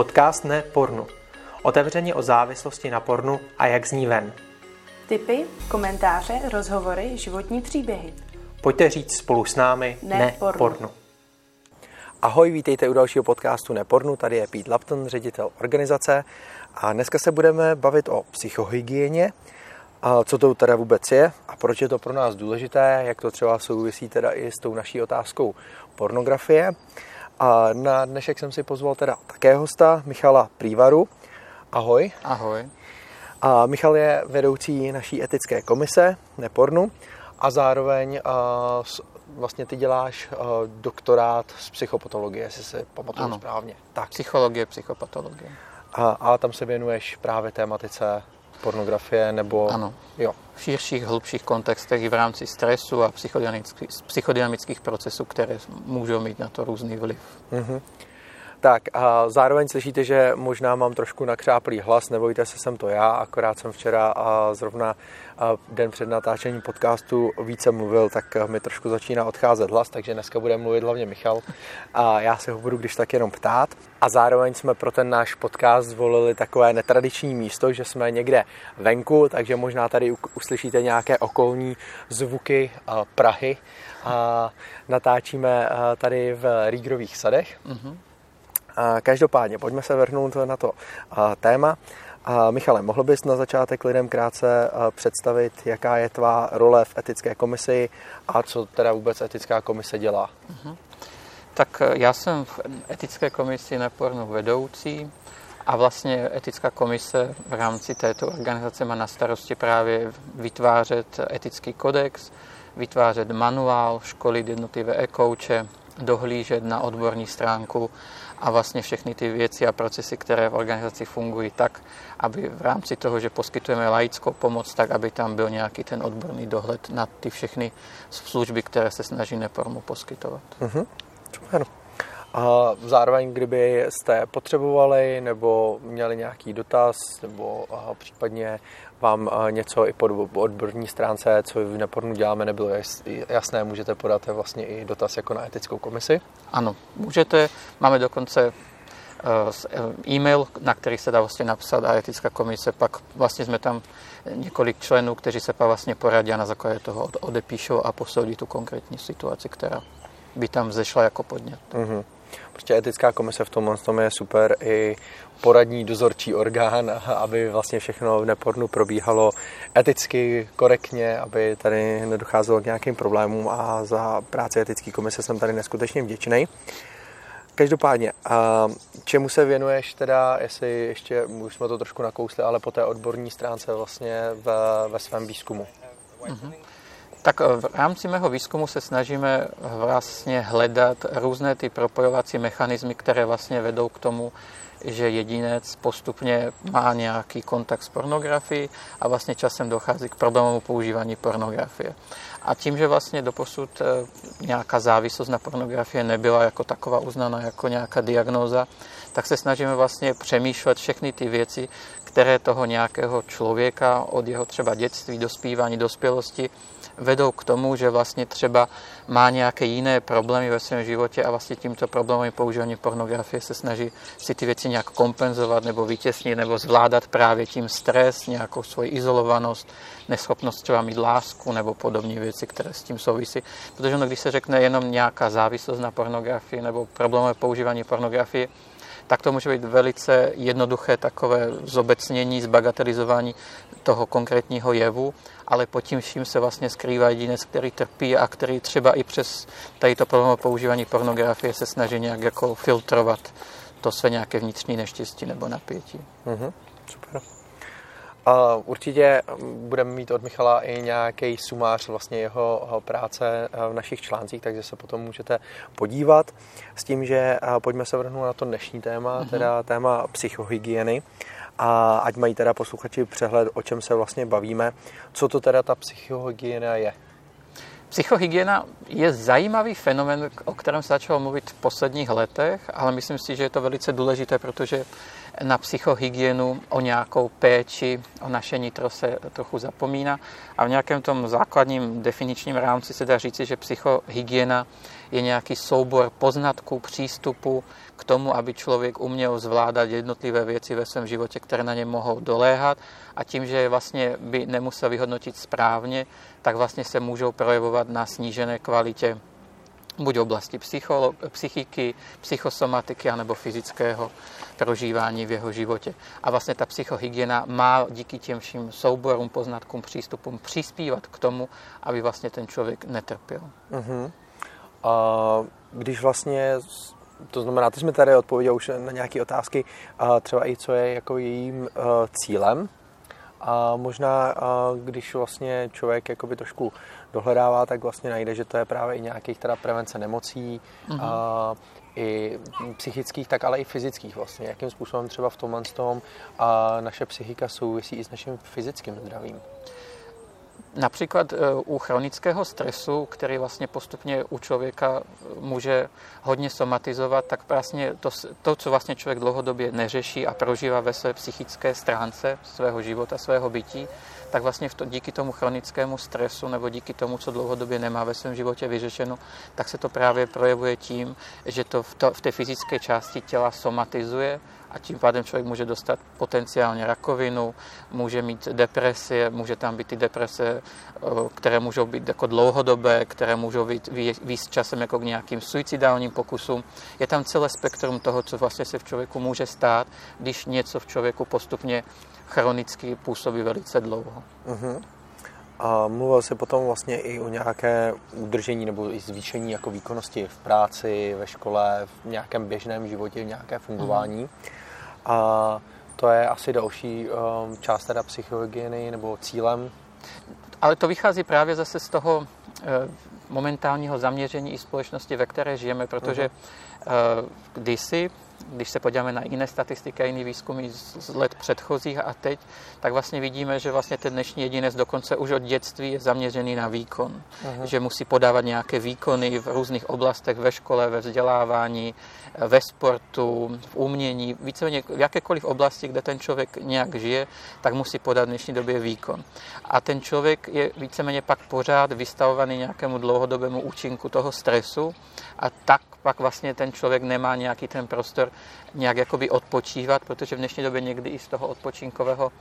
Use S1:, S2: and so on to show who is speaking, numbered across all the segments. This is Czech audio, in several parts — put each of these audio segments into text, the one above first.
S1: Podcast ne pornu. Otevřeně o závislosti na pornu a jak z ní ven.
S2: Tipy, komentáře, rozhovory, životní příběhy.
S1: Pojďte říct spolu s námi
S2: Ne
S1: ne,
S2: pornu.
S1: pornu. Ahoj, vítejte u dalšího podcastu Nepornu. Tady je Pete Lapton, ředitel organizace. A dneska se budeme bavit o psychohygieně, a co to teda vůbec je a proč je to pro nás důležité, jak to třeba souvisí teda i s tou naší otázkou pornografie. A na dnešek jsem si pozval teda také hosta, Michala Prívaru. Ahoj.
S3: Ahoj.
S1: A Michal je vedoucí naší etické komise Nepornu a zároveň a, s- vlastně ty děláš a, doktorát z psychopatologie, jestli si pamatuju
S3: Ano.
S1: správně. Tak.
S3: Psychologie, psychopatologie.
S1: A, a tam se věnuješ právě tématice pornografie nebo...
S3: Ano.
S1: Jo.
S3: V širších, hlubších kontextech i v rámci stresu a psychodynamických, psychodynamických procesů, které můžou mít na to různý vliv.
S1: Tak a zároveň slyšíte, že možná mám trošku nakřáplý hlas, nebojte se, jsem to já, akorát jsem včera a zrovna a den před natáčením podcastu více mluvil, tak mi trošku začíná odcházet hlas, takže dneska bude mluvit hlavně Michal a já se ho budu když tak jenom ptát. A zároveň jsme pro ten náš podcast zvolili takové netradiční místo, že jsme někde venku, takže možná tady uslyšíte nějaké okolní zvuky Prahy. A natáčíme tady v Rígrových sadech. A Každopádně, pojďme se vrhnout na to téma. Michale, mohl bys na začátek lidem krátce představit, jaká je tvá role v etické komisi a co teda vůbec etická komise dělá?
S3: Tak eh, já jsem v etické komisi Nepornu vedoucí a vlastně etická komise v rámci této organizace má na starosti právě vytvářet etický kodex, vytvářet manuál, školit jednotlivé e-kouče, dohlížet na odborní stránku a vlastně všechny ty věci a procesy, které v organizaci fungují tak, aby v rámci toho, že poskytujeme laickou pomoc, tak aby tam byl nějaký ten odborný dohled na ty všechny služby, které se snaží Nepormu poskytovat.
S1: Super. A zároveň, kdyby jste potřebovali nebo měli nějaký dotaz nebo případně vám a, něco i po odborní stránce, co v Nepornu děláme, nebylo jas- jasné, můžete podat vlastně i dotaz jako na etickou komisi.
S3: Ano, můžete. Máme dokonce eh, eh, e-mail, na který se dá vlastně napsat a etická komise, pak vlastně jsme tam několik členů, kteří se pak vlastně poradí a na základě toho od- odepíšou a posoudí tu konkrétní situaci, která by tam vzešla jako podnět.
S1: Mhm. Prostě etická komise v tomhle tom je super i poradní dozorčí orgán, aby vlastně všechno v nepornu probíhalo eticky, korektně, aby tady nedocházelo k nějakým problémům a za práci etické komise jsem tady neskutečně vděčný. Každopádně, čemu se věnuješ teda, jestli ještě, už jsme to trošku nakousli, ale po té odborní stránce vlastně ve, ve svém výzkumu?
S3: Tak eh, v rámci mého výzkumu se snažíme vlastně hledat různé ty propojovací mechanismy, které vlastně vedou k tomu, že jedinec postupně má nějaký kontakt s pornografií a vlastně časem dochází k problémovému používání pornografie. A tím, že vlastně doposud eh, nějaká závislost na pornografii nebyla jako taková uznaná jako nějaká diagnóza, tak se snažíme vlastně přemýšlet všechny ty věci, které toho nějakého člověka od jeho třeba dětství, dospívání, dospělosti vedou k tomu, že vlastně třeba má nějaké jiné problémy ve svém životě a vlastně tímto problémem používání pornografie se snaží si ty věci nějak kompenzovat nebo vytěsnit nebo zvládat právě tím stres, nějakou svoji izolovanost, neschopnost třeba mít lásku nebo podobné věci, které s tím souvisí. Protože ono, když se řekne jenom nějaká závislost na pornografii nebo problémové používání pornografie, tak to může být velice jednoduché takové zobecnění, zbagatelizování toho konkrétního jevu, ale pod tím vším se vlastně skrývá jedinec, který trpí a který třeba i přes tady to používání pornografie se snaží nějak jako filtrovat to své nějaké vnitřní neštěstí nebo napětí.
S1: Mhm, super. A určitě budeme mít od Michala i nějaký sumář vlastně jeho práce v našich článcích, takže se potom můžete podívat s tím, že a, pojďme se vrhnout na to dnešní téma, teda téma psychohygieny. A ať mají teda posluchači přehled, o čem se vlastně bavíme, co to teda ta psychohygiena je.
S3: Psychohygiena je zajímavý fenomen, o kterém se začalo mluvit v posledních letech, ale myslím si, že je to velice důležité, protože na psychohygienu, o nějakou péči, o naše nitro se trochu zapomíná. A v nějakém tom základním definičním rámci se dá říci, že psychohygiena je nějaký soubor poznatků, přístupu k tomu, aby člověk uměl zvládat jednotlivé věci ve svém životě, které na ně mohou doléhat. A tím, že vlastně by nemusel vyhodnotit správně, tak vlastně se můžou projevovat na snížené kvalitě buď oblasti psychiky, psychosomatiky anebo fyzického prožívání v jeho životě. A vlastně ta psychohygiena má díky těm všem souborům, poznatkům, přístupům přispívat k tomu, aby vlastně ten člověk netrpěl. Uh-huh.
S1: A když vlastně to znamená, ty jsme tady odpověděli už na nějaké otázky, třeba i co je jako jejím uh, cílem. A možná, když vlastně člověk jakoby trošku dohledává, tak vlastně najde, že to je právě i nějakých teda prevence nemocí, mm-hmm. a, i psychických, tak ale i fyzických vlastně. Jakým způsobem třeba v tomhle tom a naše psychika souvisí i s naším fyzickým zdravím.
S3: Například e, u chronického stresu, který vlastně postupně u člověka může hodně somatizovat, tak vlastně to, to, co vlastně člověk dlouhodobě neřeší a prožívá ve své psychické stránce svého života, svého bytí, tak vlastně v to, díky tomu chronickému stresu nebo díky tomu, co dlouhodobě nemá ve svém životě vyřešeno, tak se to právě projevuje tím, že to v, to v té fyzické části těla somatizuje a tím pádem člověk může dostat potenciálně rakovinu, může mít depresie, může tam být ty deprese, které můžou být jako dlouhodobé, které můžou být víc časem jako k nějakým suicidálním pokusům. Je tam celé spektrum toho, co vlastně se v člověku může stát, když něco v člověku postupně chronicky působí velice dlouho. Uh-huh.
S1: A mluvil se potom vlastně i o nějaké udržení nebo i zvýšení jako výkonnosti v práci, ve škole, v nějakém běžném životě, v nějaké fungování. Uh-huh. A to je asi další um, část teda psychohygieny nebo cílem.
S3: Ale to vychází právě zase z toho eh, momentálního zaměření i společnosti, ve které žijeme, protože uh-huh. kdysi když se podíváme na jiné statistiky a jiné výzkumy z let předchozích a teď, tak vlastně vidíme, že vlastně ten dnešní jedinec dokonce už od dětství je zaměřený na výkon. Uh-huh. Že musí podávat nějaké výkony v různých oblastech, ve škole, ve vzdělávání, ve sportu, v umění, víceméně v jakékoliv oblasti, kde ten člověk nějak žije, tak musí podat v dnešní době výkon. A ten člověk je víceméně pak pořád vystavovaný nějakému dlouhodobému účinku toho stresu a tak pak vlastně ten člověk nemá nějaký ten prostor nějak jakoby odpočívat, protože v dnešní době někdy i z toho odpočinkového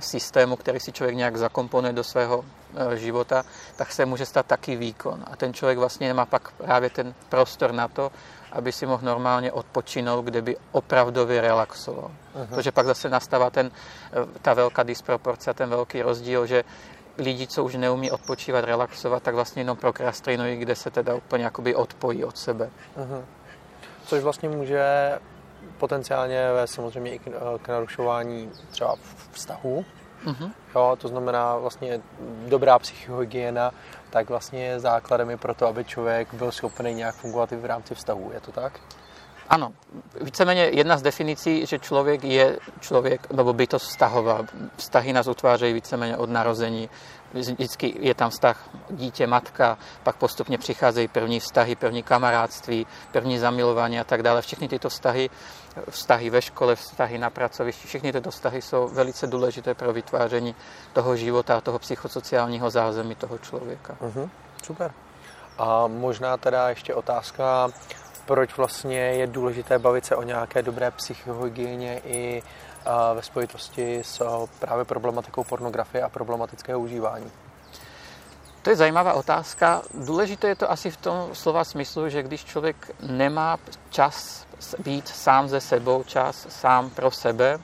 S3: systému, který si člověk nějak zakomponuje do svého e, života, tak se může stát taky výkon. A ten člověk vlastně nemá pak právě ten prostor na to, aby si mohl normálně odpočinout, kde by opravdově relaxoval. Uh-huh. Protože pak zase nastává ten, e, ta velká disproporce, ten velký rozdíl, že lidi, co už neumí odpočívat, relaxovat, tak vlastně jenom prokrastinují, kde se teda úplně jakoby odpojí od sebe. Uh-huh.
S1: Což vlastně může potenciálně vést samozřejmě i k, k narušování třeba vztahu. Uh-huh. Jo, to znamená vlastně dobrá psychohygiena, tak vlastně je základem i pro to, aby člověk byl schopný nějak fungovat i v rámci vztahu. Je to tak?
S3: Ano, víceméně jedna z definicí, že člověk je člověk, nebo bytost vztahová. Vztahy nás utvářejí víceméně od narození. Vždycky je tam vztah dítě, matka, pak postupně přicházejí první vztahy, první kamarádství, první zamilování a tak dále. Všechny tyto vztahy, vztahy ve škole, vztahy na pracovišti, všechny tyto vztahy jsou velice důležité pro vytváření toho života a toho psychosociálního zázemí toho člověka.
S1: Uh-huh, super. A možná teda ještě otázka, proč vlastně je důležité bavit se o nějaké dobré psychohygieně i ve spojitosti s právě problematikou pornografie a problematického užívání?
S3: To je zajímavá otázka. Důležité je to asi v tom slova smyslu, že když člověk nemá čas být sám ze sebou, čas sám pro sebe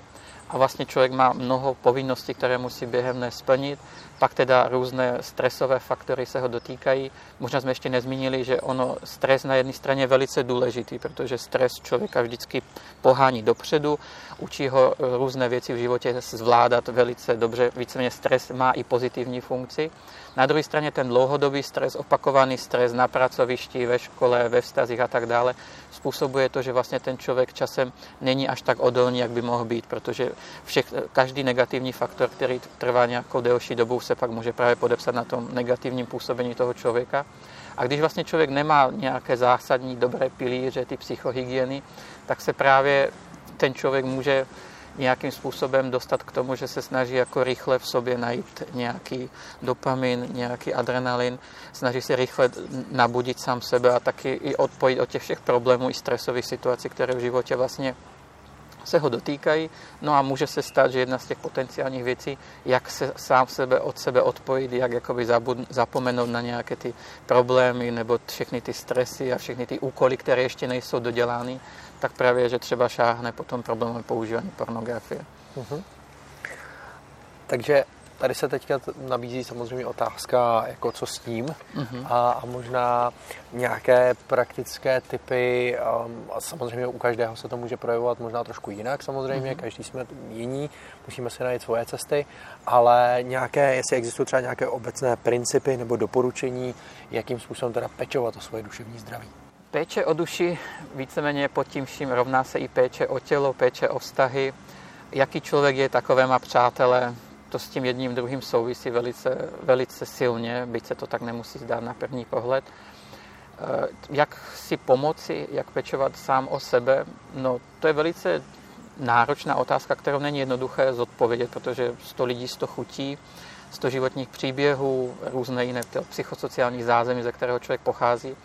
S3: a vlastně člověk má mnoho povinností, které musí během dne splnit, pak teda různé stresové faktory se ho dotýkají. Možná jsme ještě nezmínili, že ono stres na jedné straně je velice důležitý, protože stres člověka vždycky pohání dopředu, učí ho různé věci v životě zvládat velice dobře. Víceméně stres má i pozitivní funkci. Na druhé straně ten dlouhodobý stres, opakovaný stres na pracovišti, ve škole, ve vztazích a tak dále, způsobuje to, že vlastně ten člověk časem není až tak odolný, jak by mohl být, protože všech, každý negativní faktor, který trvá nějakou delší dobu, se pak může právě podepsat na tom negativním působení toho člověka. A když vlastně člověk nemá nějaké zásadní dobré pilíře, ty psychohygieny, tak se právě ten člověk může nějakým způsobem dostat k tomu, že se snaží jako rychle v sobě najít nějaký dopamin, nějaký adrenalin, snaží se rychle nabudit sám sebe a taky i odpojit od těch všech problémů i stresových situací, které v životě vlastně se ho dotýkají. No a může se stát, že jedna z těch potenciálních věcí, jak se sám sebe od sebe odpojit, jak jakoby zapomenout na nějaké ty problémy nebo všechny ty stresy a všechny ty úkoly, které ještě nejsou dodělány, tak právě, že třeba šáhne potom problémem používání pornografie. Uh-huh.
S1: Takže tady se teďka nabízí samozřejmě otázka, jako co s tím uh-huh. a, a možná nějaké praktické typy. Um, a samozřejmě u každého se to může projevovat možná trošku jinak samozřejmě, uh-huh. každý jsme jiní, musíme si najít svoje cesty, ale nějaké, jestli existují třeba nějaké obecné principy nebo doporučení, jakým způsobem teda pečovat o svoje duševní zdraví.
S3: Péče o duši víceméně pod tím vším rovná se i péče o tělo, péče o vztahy. Jaký člověk je, takové má přátelé. To s tím jedním druhým souvisí velice, velice silně, byť se to tak nemusí zdát na první pohled. Eh, jak si pomoci, jak pečovat sám o sebe, no to je velice náročná otázka, kterou není jednoduché zodpovědět, protože 100 lidí 100 chutí, 100 životních příběhů, různé jiné psychosociální zázemí, ze kterého člověk pochází.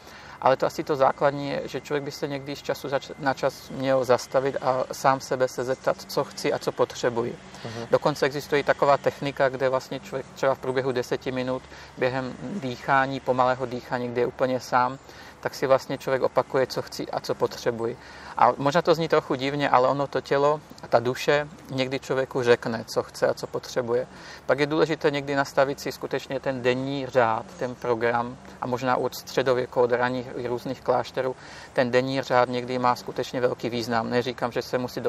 S3: Ale to asi to základní je, že člověk by se někdy z času na čas měl zastavit a sám sebe se zeptat, co chci a co potřebuji. Uh-huh. Dokonce existuje taková technika, kde vlastně člověk třeba v průběhu deseti minut během dýchání, pomalého dýchání, kde je úplně sám, tak si vlastně člověk opakuje, co chci a co potřebuji. A možná to zní trochu divně, ale ono to tělo a ta duše někdy člověku řekne, co chce a co potřebuje. Pak je důležité někdy nastavit si skutečně ten denní řád, ten program a možná od středověku, od raných různých klášterů, ten denní řád někdy má skutečně velký význam. Neříkám, že se musí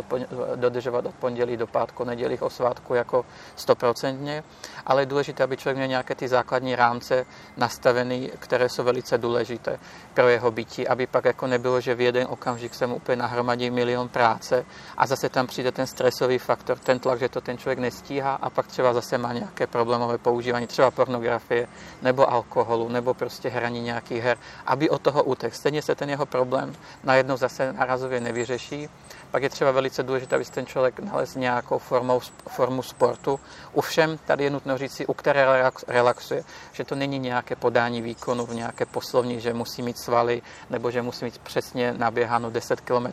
S3: dodržovat od pondělí do pátku, nedělí o svátku jako stoprocentně, ale je důležité, aby člověk měl nějaké ty základní rámce nastavené, které jsou velice důležité pro jeho bytí, aby pak jako nebylo, že v jeden okamžik se mu úplně nahromadí milion práce a zase tam přijde ten stresový faktor, ten tlak, že to ten člověk nestíhá a pak třeba zase má nějaké problémové používání, třeba pornografie nebo alkoholu nebo prostě hraní nějakých her, aby od toho utek. Stejně se ten jeho problém najednou zase narazově nevyřeší. Pak je třeba velice důležité, aby ten člověk nalezl nějakou formou, formu sportu. Ovšem, tady je nutno říct si, u které relaxuje, že to není nějaké podání výkonu v nějaké poslovní, že musí mít svaly nebo že musí mít přesně naběháno 10 km,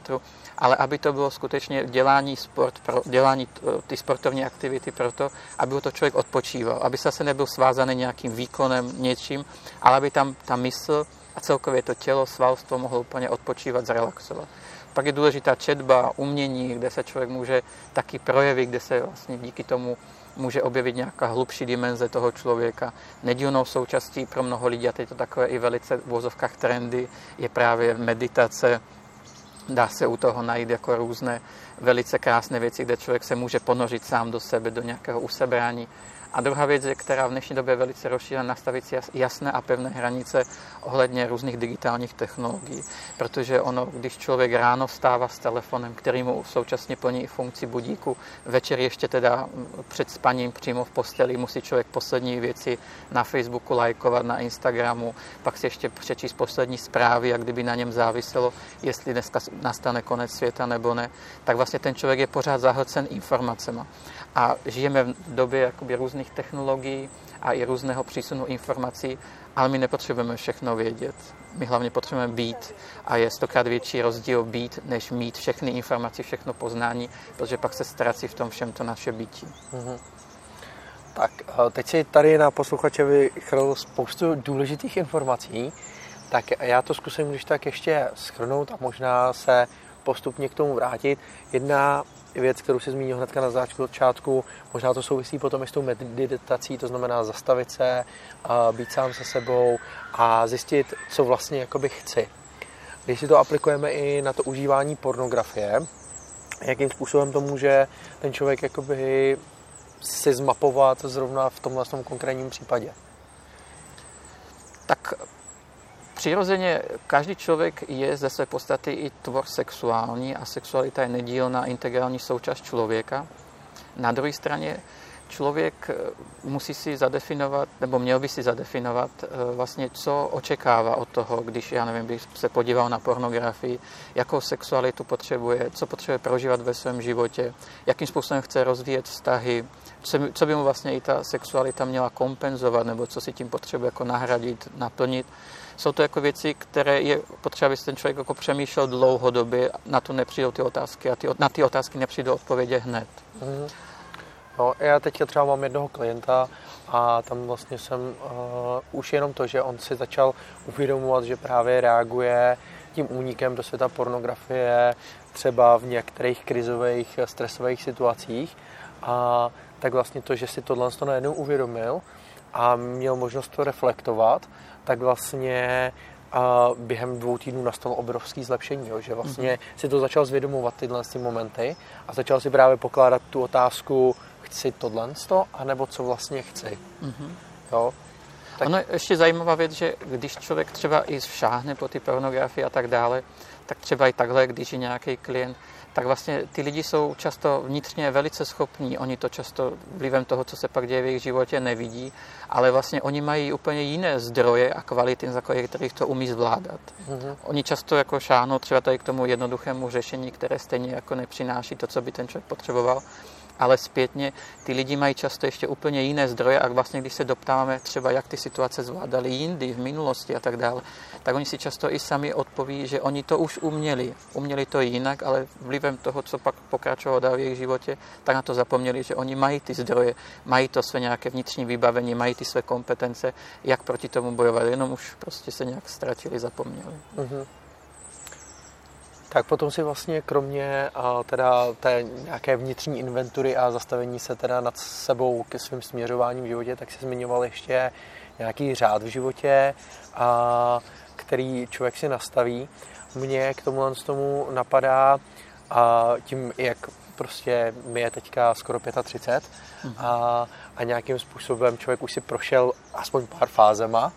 S3: ale aby to bylo skutečně dělání, sport, pro, dělání ty sportovní aktivity proto, aby to člověk odpočíval, aby se nebyl svázaný nějakým výkonem, něčím, ale aby tam ta mysl a celkově to tělo, svalstvo mohlo úplně odpočívat, zrelaxovat. Pak je důležitá četba, umění, kde se člověk může taky projevit, kde se vlastně díky tomu může objevit nějaká hlubší dimenze toho člověka. Nedílnou součástí pro mnoho lidí, a teď to takové i velice v vozovkách trendy, je právě meditace. Dá se u toho najít jako různé velice krásné věci, kde člověk se může ponořit sám do sebe, do nějakého usebrání a druhá věc, která v dnešní době je velice rozšířená, nastavit si jasné a pevné hranice ohledně různých digitálních technologií. Protože ono, když člověk ráno vstává s telefonem, který mu současně plní i funkci budíku, večer ještě teda před spaním přímo v posteli musí člověk poslední věci na Facebooku lajkovat, na Instagramu, pak si ještě přečíst poslední zprávy, jak kdyby na něm záviselo, jestli dneska nastane konec světa nebo ne, tak vlastně ten člověk je pořád zahlcen informacemi. A žijeme v době jakoby různých technologií a i různého přísunu informací, ale my nepotřebujeme všechno vědět. My hlavně potřebujeme být a je stokrát větší rozdíl být, než mít všechny informace, všechno poznání, protože pak se ztrácí v tom všem to naše bytí. Mm-hmm.
S1: Tak teď si tady na posluchače vychrl spoustu důležitých informací, tak já to zkusím když tak ještě schrnout a možná se postupně k tomu vrátit. Jedna věc, kterou si zmínil hnedka na začátku, možná to souvisí potom i s tou meditací, to znamená zastavit se, být sám se sebou a zjistit, co vlastně jakoby chci. Když si to aplikujeme i na to užívání pornografie, jakým způsobem to může ten člověk jakoby si zmapovat zrovna v tomhle tom konkrétním případě?
S3: Tak Přirozeně každý člověk je ze své podstaty i tvor sexuální a sexualita je nedílná integrální součást člověka. Na druhé straně člověk eh, musí si zadefinovat, nebo měl by si zadefinovat eh, vlastně, co očekává od toho, když, já nevím, by se podíval na pornografii, jakou sexualitu potřebuje, co potřebuje prožívat ve svém životě, jakým způsobem chce rozvíjet vztahy, co, co by mu vlastně i ta sexualita měla kompenzovat, nebo co si tím potřebuje jako nahradit, naplnit. Jsou to jako věci, které je potřeba, aby ten člověk jako přemýšlel dlouhodobě, na to nepřijdou ty otázky a ty, na ty otázky nepřijdou odpovědi hned. Mm-hmm.
S1: No, já teďka třeba mám jednoho klienta a tam vlastně jsem uh, už jenom to, že on si začal uvědomovat, že právě reaguje tím únikem do světa pornografie třeba v některých krizových, stresových situacích a tak vlastně to, že si tohle to najednou uvědomil a měl možnost to reflektovat, tak vlastně a během dvou týdnů nastalo obrovské zlepšení, jo, že vlastně mm-hmm. si to začal zvědomovat tyhle ty momenty a začal si právě pokládat tu otázku, chci tohle, anebo co vlastně chci. Mm-hmm. Jo?
S3: Tak... Je ještě zajímavá věc, že když člověk třeba i šáhne po ty pornografii a tak dále, tak třeba i takhle, když je nějaký klient, tak vlastně ty lidi jsou často vnitřně velice schopní, oni to často vlivem toho, co se pak děje v jejich životě, nevidí, ale vlastně oni mají úplně jiné zdroje a kvality, za kterých to umí zvládat. Mm-hmm. Oni často jako šáhnou třeba tady k tomu jednoduchému řešení, které stejně jako nepřináší to, co by ten člověk potřeboval, ale zpětně ty lidi mají často ještě úplně jiné zdroje a vlastně když se doptáváme třeba, jak ty situace zvládali jindy, v minulosti a tak dále, tak oni si často i sami odpoví, že oni to už uměli. Uměli to jinak, ale vlivem toho, co pak pokračovalo dál v jejich životě, tak na to zapomněli, že oni mají ty zdroje, mají to své nějaké vnitřní vybavení, mají ty své kompetence, jak proti tomu bojovat, jenom už prostě se nějak ztratili, zapomněli. Mm-hmm.
S1: Tak potom si vlastně kromě a, teda té nějaké vnitřní inventury a zastavení se teda nad sebou ke svým směřováním v životě, tak si zmiňoval ještě nějaký řád v životě, a, který člověk si nastaví. Mně k tomu tomu napadá a tím, jak prostě mi je teďka skoro 35 mhm. a, a nějakým způsobem člověk už si prošel aspoň pár fázema,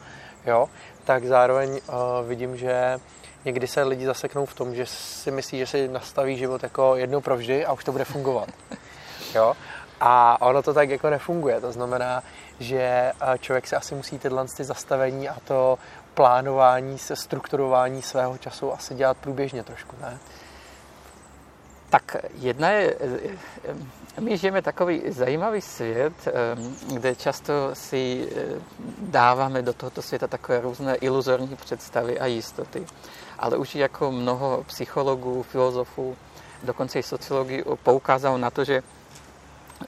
S1: jo, tak zároveň uh, vidím, že někdy se lidi zaseknou v tom, že si myslí, že si nastaví život jako jednou provždy a už to bude fungovat. Jo? A ono to tak jako nefunguje. To znamená, že eh, člověk si asi musí tyhle ty zastavení a to plánování, se strukturování svého času asi dělat průběžně trošku, ne?
S3: Tak jedna je, my žijeme takový zajímavý svět, kde často si eh, dáváme do tohoto světa takové různé iluzorní představy a jistoty. Ale už jako mnoho psychologů, filozofů, dokonce i sociologii poukázalo na to, že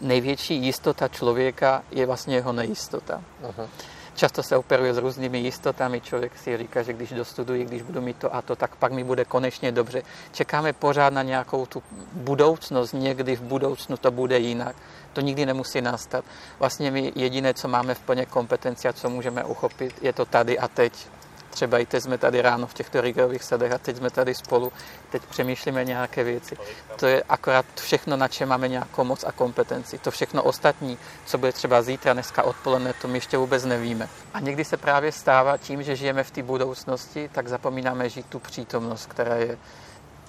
S3: největší jistota člověka je vlastně jeho nejistota. Uh-huh. Často se operuje s různými jistotami. Člověk si říká, že když dostuduji, když budu mít to a to, tak pak mi bude konečně dobře. Čekáme pořád na nějakou tu budoucnost. Někdy v budoucnu to bude jinak. To nikdy nemusí nastat. Vlastně my jediné, co máme v plně kompetenci a co můžeme uchopit, je to tady a teď. Třeba i teď jsme tady ráno v těchto rigerových sadech a teď jsme tady spolu, teď přemýšlíme nějaké věci. To je akorát všechno, na čem máme nějakou moc a kompetenci. To všechno ostatní, co bude třeba zítra, dneska odpoledne, to my ještě vůbec nevíme. A někdy se právě stává tím, že žijeme v té budoucnosti, tak zapomínáme žít tu přítomnost, která je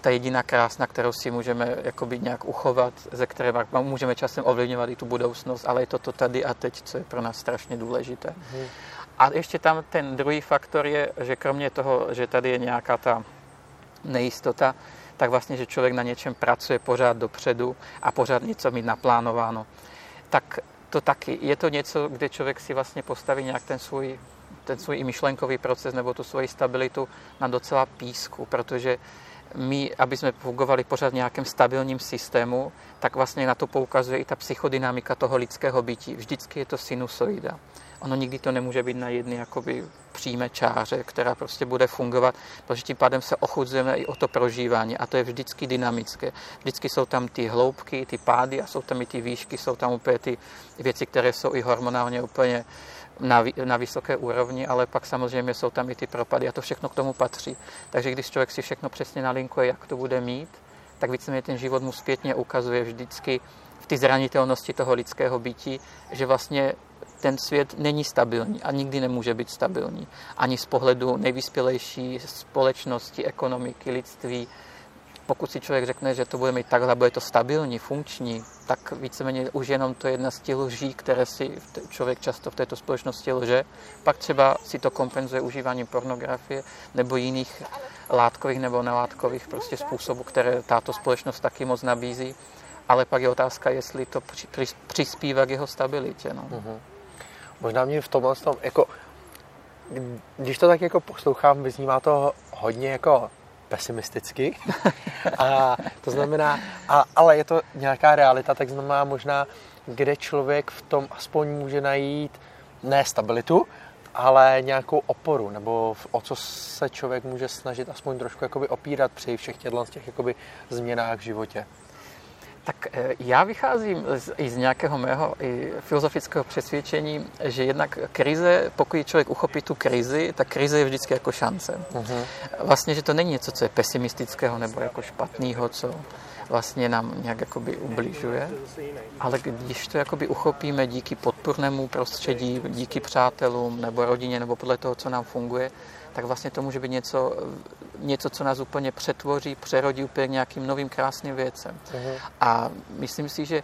S3: ta jediná krásna, kterou si můžeme jakoby nějak uchovat, ze které můžeme časem ovlivňovat i tu budoucnost, ale je to to tady a teď, co je pro nás strašně důležité. Mm. A ještě tam ten druhý faktor je, že kromě toho, že tady je nějaká ta nejistota, tak vlastně, že člověk na něčem pracuje pořád dopředu a pořád něco mít naplánováno. Tak to taky, je to něco, kde člověk si vlastně postaví nějak ten svůj, ten svůj myšlenkový proces nebo tu svoji stabilitu na docela písku, protože my, aby jsme fungovali pořád v nějakém stabilním systému, tak vlastně na to poukazuje i ta psychodynamika toho lidského bytí. Vždycky je to sinusoida. Ono nikdy to nemůže být na jedné přímé čáře, která prostě bude fungovat, protože tím pádem se ochudzujeme i o to prožívání a to je vždycky dynamické. Vždycky jsou tam ty hloubky, ty pády a jsou tam i ty výšky, jsou tam úplně ty věci, které jsou i hormonálně úplně na, na vysoké úrovni, ale pak samozřejmě jsou tam i ty propady a to všechno k tomu patří. Takže když člověk si všechno přesně nalinkuje, jak to bude mít, tak víceméně ten život mu zpětně ukazuje vždycky v ty zranitelnosti toho lidského bytí, že vlastně ten svět není stabilní a nikdy nemůže být stabilní. Ani z pohledu nejvyspělejší společnosti, ekonomiky, lidství, pokud si člověk řekne, že to bude mít takhle, bude to stabilní, funkční, tak víceméně už jenom to je jedna z těch lží, které si člověk často v této společnosti lže. Pak třeba si to kompenzuje užíváním pornografie nebo jiných látkových nebo nelátkových prostě způsobů, které tato společnost taky moc nabízí. Ale pak je otázka, jestli to přispívá k jeho stabilitě. No. Uh-huh.
S1: Možná mě v tomhle tom, jako, když to tak jako poslouchám, vyznívá to hodně jako pesimisticky. A to znamená, a, ale je to nějaká realita, tak znamená možná, kde člověk v tom aspoň může najít ne stabilitu, ale nějakou oporu, nebo o co se člověk může snažit aspoň trošku jakoby opírat při všech těchto těch jakoby změnách v životě.
S3: Tak eh, já vycházím z, i z nějakého mého i filozofického přesvědčení, že jednak krize, pokud člověk uchopí tu krizi, tak krize je vždycky jako šance. Uh-huh. Vlastně, že to není něco, co je pesimistického nebo jako špatného, co vlastně nám nějak jakoby ubližuje, ale když to jakoby uchopíme díky podpornému prostředí, díky přátelům nebo rodině nebo podle toho, co nám funguje, tak vlastně to může být něco, něco co nás úplně přetvoří, přerodí úplně nějakým novým krásným věcem. Uh-huh. A myslím si, že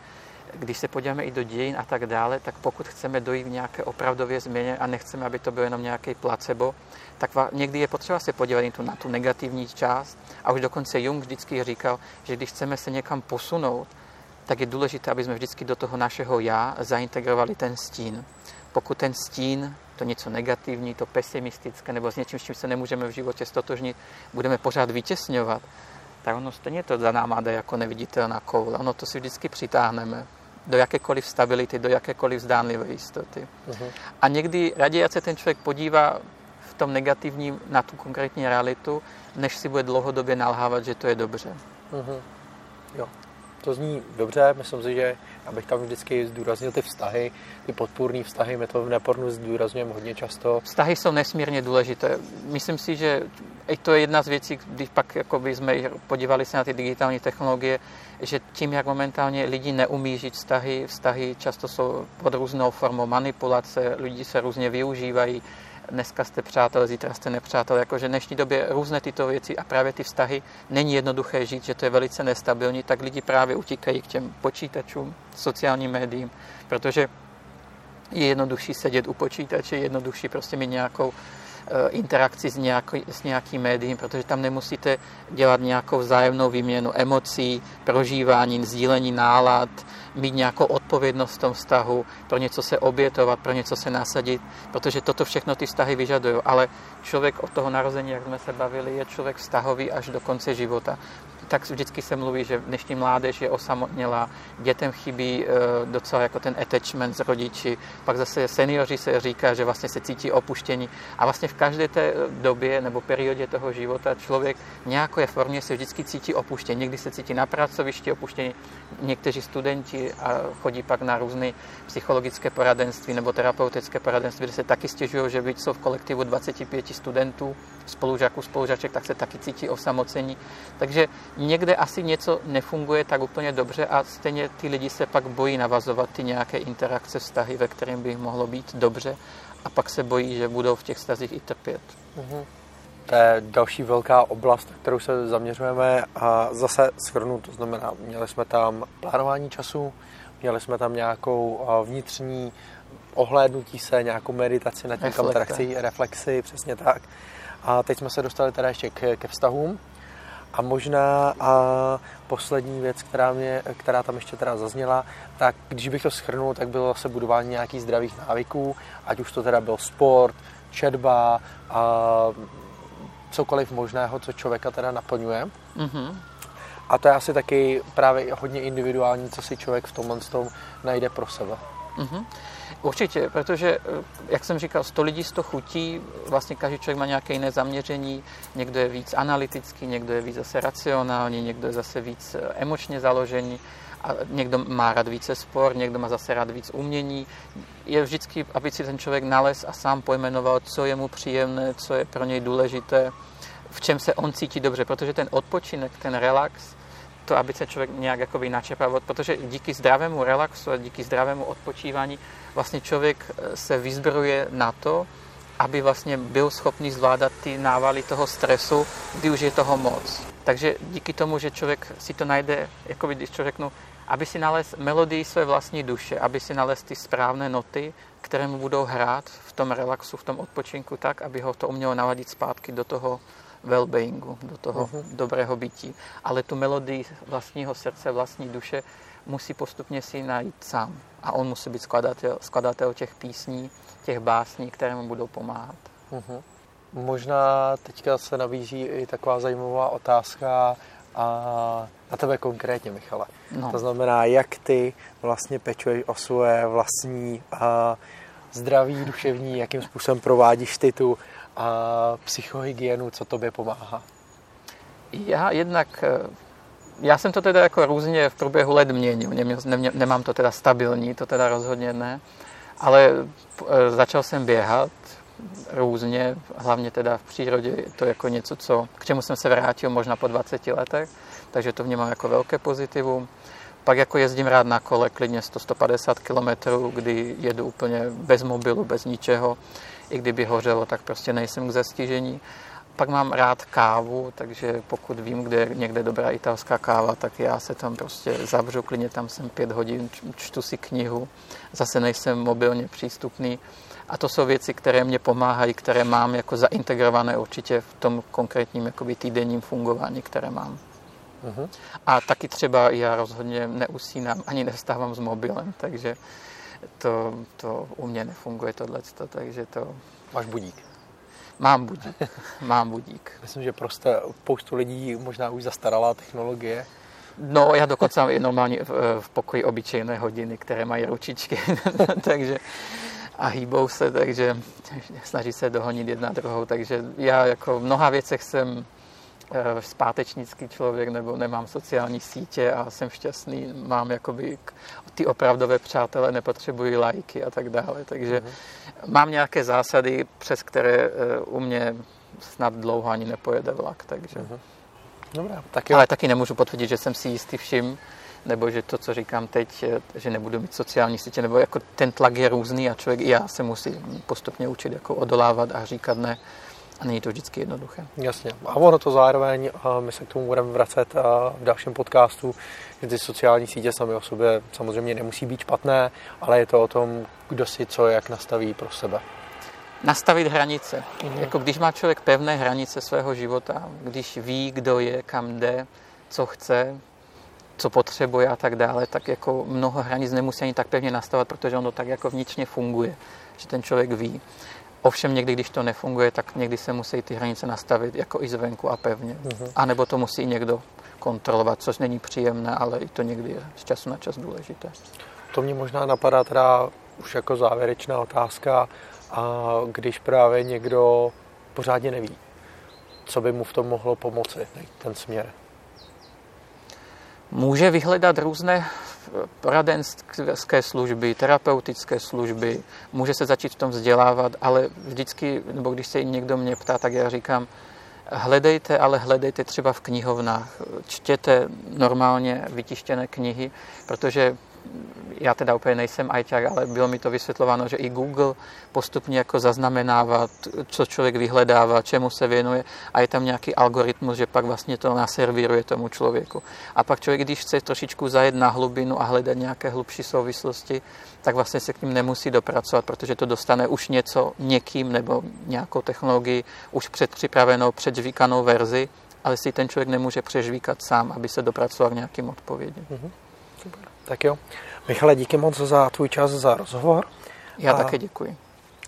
S3: když se podíváme i do dějin a tak dále, tak pokud chceme dojít k nějaké opravdově změně a nechceme, aby to bylo jenom nějaký placebo, tak někdy je potřeba se podívat na tu negativní část. A už dokonce Jung vždycky říkal, že když chceme se někam posunout, tak je důležité, aby jsme vždycky do toho našeho já zaintegrovali ten stín. Pokud ten stín, to něco negativní, to pesimistické, nebo s něčím, s čím se nemůžeme v životě stotožnit, budeme pořád vytěsňovat, tak ono stejně to za náma jde jako neviditelná koule. Ono to si vždycky přitáhneme do jakékoliv stability, do jakékoliv zdánlivé jistoty. Uh-huh. A někdy raději, se ten člověk podívá v tom negativním na tu konkrétní realitu, než si bude dlouhodobě nalhávat, že to je dobře. Uh-huh.
S1: Jo, to zní dobře, myslím si, že abych tam vždycky zdůraznil ty vztahy, ty podpůrné vztahy, my to v nepornu zdůrazňujeme hodně často.
S3: Vztahy jsou nesmírně důležité. Myslím si, že i to je jedna z věcí, když pak jakoby jsme podívali se na ty digitální technologie, že tím, jak momentálně lidi neumí žít vztahy, vztahy často jsou pod různou formou manipulace, lidi se různě využívají, dneska jste přátel, zítra jste nepřátel, jakože v dnešní době různé tyto věci a právě ty vztahy není jednoduché žít, že to je velice nestabilní, tak lidi právě utíkají k těm počítačům, sociálním médiím, protože je jednodušší sedět u počítače, je jednodušší prostě mít nějakou interakci s, nějaký, s nějakým médiím, protože tam nemusíte dělat nějakou vzájemnou výměnu emocí, prožívání, sdílení nálad, mít nějakou odpovědnost v tom vztahu, pro něco se obětovat, pro něco se nasadit, protože toto všechno ty vztahy vyžadují. Ale člověk od toho narození, jak jsme se bavili, je člověk vztahový až do konce života tak vždycky se mluví, že dnešní mládež je osamotnělá, dětem chybí eh, docela jako ten attachment s rodiči, pak zase seniori se říká, že vlastně se cítí opuštění a vlastně v každé té době nebo periodě toho života člověk nějaké formě se vždycky cítí opuštění. Někdy se cítí na pracovišti opuštění, někteří studenti a chodí pak na různé psychologické poradenství nebo terapeutické poradenství, kde se taky stěžují, že byť jsou v kolektivu 25 studentů, spolužáků, spolužaček, tak se taky cítí osamocení. Takže někde asi něco nefunguje tak úplně dobře a stejně ty lidi se pak bojí navazovat ty nějaké interakce, vztahy, ve kterém by mohlo být dobře a pak se bojí, že budou v těch vztazích i trpět.
S1: Mm-hmm. To je další velká oblast, na kterou se zaměřujeme a zase schrnu, to znamená, měli jsme tam plánování času, měli jsme tam nějakou vnitřní ohlédnutí se, nějakou meditaci nad tím, reflexi, reflexy, přesně tak. A teď jsme se dostali teda ještě ke, ke vztahům. A možná a poslední věc, která, mě, která tam ještě teda zazněla, tak když bych to schrnul, tak bylo zase budování nějakých zdravých návyků, ať už to teda byl sport, četba a cokoliv možného, co člověka teda naplňuje. Mm-hmm. A to je asi taky právě hodně individuální, co si člověk v tomhle tom najde pro sebe. Mm-hmm.
S3: Určitě, protože, eh, jak jsem říkal, 100 lidí 100 chutí, vlastně každý člověk má nějaké jiné zaměření, někdo je víc analytický, někdo je víc zase racionální, někdo je zase víc eh, emočně založený, a někdo má rád více sport, někdo má zase rád víc umění. Je vždycky, aby si ten člověk nalez a sám pojmenoval, co je mu příjemné, co je pro něj důležité, v čem se on cítí dobře, protože ten odpočinek, ten relax, to, aby se člověk nějak jakoby načepal, protože díky zdravému relaxu a díky zdravému odpočívání vlastně člověk eh, se vyzbrojuje na to, aby vlastně byl schopný zvládat ty návaly toho stresu, kdy už je toho moc. Takže díky tomu, že člověk si to najde, jako když to řeknu, aby si nalez melodii své vlastní duše, aby si nalez ty správné noty, které mu budou hrát v tom relaxu, v tom odpočinku tak, aby ho to umělo naladit zpátky do toho well-beingu, do toho uh-huh. dobrého bytí. Ale tu melodii vlastního srdce, vlastní duše musí postupně si najít sám. A on musí být skladatel, skladatel těch písní, těch básní, které mu budou pomáhat. Uh-huh.
S1: Možná teďka se navíží i taková zajímavá otázka a na tebe konkrétně, Michale. No. To znamená, jak ty vlastně pečuješ o svoje vlastní a zdraví duševní, jakým způsobem provádíš ty tu a psychohygienu, co tobě pomáhá?
S3: Já jednak, eh, já jsem to teda jako různě v průběhu let měnil, nemám to teda stabilní, to teda rozhodně ne, ale eh, začal jsem běhat různě, hlavně teda v přírodě, to jako něco, co, k čemu jsem se vrátil možná po 20 letech, takže to vnímám jako velké pozitivum. Pak jako jezdím rád na kole, klidně 100-150 km, kdy jedu úplně bez mobilu, bez ničeho. I kdyby hořelo, tak prostě nejsem k zastižení. Pak mám rád kávu, takže pokud vím, kde je někde dobrá italská káva, tak já se tam prostě zavřu, klidně tam jsem pět hodin, čtu si knihu, zase nejsem mobilně přístupný. A to jsou věci, které mě pomáhají, které mám jako zaintegrované určitě v tom konkrétním jakoby, týdenním fungování, které mám. Uh-huh. A taky třeba já rozhodně neusínám, ani nestávám s mobilem, takže to, to u mě nefunguje tohleto, takže to...
S1: Máš budík?
S3: Mám budík, mám budík.
S1: Myslím, že prostě spoustu lidí možná už zastaralá technologie.
S3: No, já dokonce mám normálně v, v pokoji obyčejné hodiny, které mají ručičky, takže a hýbou se, takže snaží se dohonit jedna druhou, takže já jako v mnoha věcech jsem Eh, zpátečnický člověk nebo nemám sociální sítě a jsem šťastný, mám jakoby ty opravdové přátelé, nepotřebují lajky a tak dále. Takže mm-hmm. mám nějaké zásady, přes které eh, u mě snad dlouho ani nepojede vlak. Takže. Mm-hmm.
S1: Dobrá,
S3: tak jo. Ale taky nemůžu potvrdit, že jsem si jistý vším, nebo že to, co říkám teď, eh, že nebudu mít sociální sítě, nebo jako ten tlak je různý a člověk i já se musí postupně učit jako odolávat a říkat ne a není to vždycky jednoduché.
S1: Jasně. A ono to zároveň, a my se k tomu budeme vracet v dalším podcastu, že ty sociální sítě sami o sobě samozřejmě nemusí být špatné, ale je to o tom, kdo si co jak nastaví pro sebe.
S3: Nastavit hranice. Mm-hmm. Jako když má člověk pevné hranice svého života, když ví, kdo je, kam jde, co chce, co potřebuje a tak dále, tak jako mnoho hranic nemusí ani tak pevně nastavovat, protože ono tak jako vnitřně funguje, že ten člověk ví. Ovšem někdy, když to nefunguje, tak někdy se musí ty hranice nastavit jako i zvenku a pevně. Uh-huh. A nebo to musí někdo kontrolovat, což není příjemné, ale i to někdy je z času na čas důležité.
S1: To mě možná napadá teda už jako závěrečná otázka, a když právě někdo pořádně neví, co by mu v tom mohlo pomoci, ten směr.
S3: Může vyhledat různé poradenské služby, terapeutické služby, může se začít v tom vzdělávat, ale vždycky, nebo když se někdo mě ptá, tak já říkám, hledejte, ale hledejte třeba v knihovnách, čtěte normálně vytištěné knihy, protože já teda úplně nejsem ajťák, ale bylo mi to vysvětlováno, že i Google postupně jako zaznamenává, co člověk vyhledává, čemu se věnuje a je tam nějaký algoritmus, že pak vlastně to naservíruje tomu člověku. A pak člověk, když chce trošičku zajet na hlubinu a hledat nějaké hlubší souvislosti, tak vlastně se k ním nemusí dopracovat, protože to dostane už něco někým nebo nějakou technologii už předpřipravenou, předžvíkanou verzi, ale si ten člověk nemůže přežvíkat sám, aby se dopracoval k nějakým odpovědím. Mm-hmm.
S1: Super. Tak jo. Michale, díky moc za tvůj čas, za rozhovor.
S3: Já a také děkuji.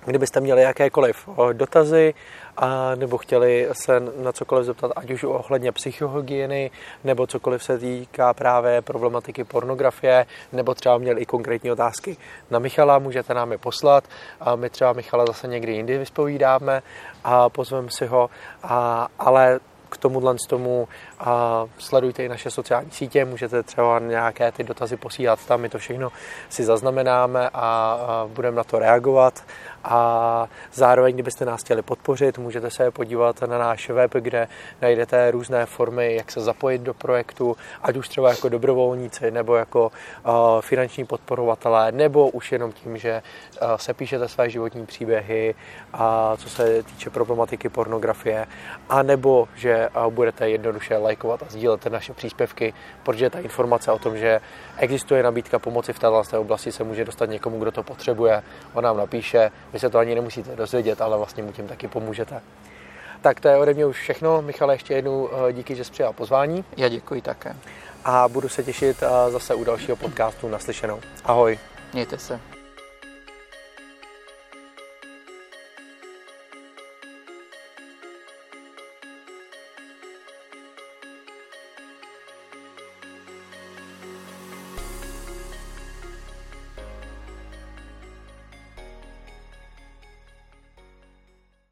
S1: Kdybyste měli jakékoliv dotazy, a nebo chtěli se na cokoliv zeptat, ať už ohledně psychohygieny, nebo cokoliv se týká právě problematiky pornografie, nebo třeba měli i konkrétní otázky na Michala, můžete nám je poslat. A my třeba Michala zase někdy jindy vyspovídáme a pozveme si ho. A, ale k tomuhle tomu a sledujte i naše sociální sítě, můžete třeba nějaké ty dotazy posílat tam, my to všechno si zaznamenáme a, budeme na to reagovat. A zároveň, kdybyste nás chtěli podpořit, můžete se podívat na náš web, kde najdete různé formy, jak se zapojit do projektu, ať už třeba jako dobrovolníci, nebo jako finanční podporovatelé, nebo už jenom tím, že se píšete své životní příběhy, a co se týče problematiky pornografie, a nebo že budete jednoduše lajkovat a sdílet naše příspěvky, protože ta informace o tom, že existuje nabídka pomoci v této oblasti, se může dostat někomu, kdo to potřebuje. On nám napíše, vy se to ani nemusíte dozvědět, ale vlastně mu tím taky pomůžete. Tak to je ode mě už všechno. Michale, ještě jednou eh, díky, že jsi přijal pozvání.
S3: Já děkuji také.
S1: A budu se těšit eh, zase u dalšího podcastu naslyšenou. Ahoj.
S3: Mějte se.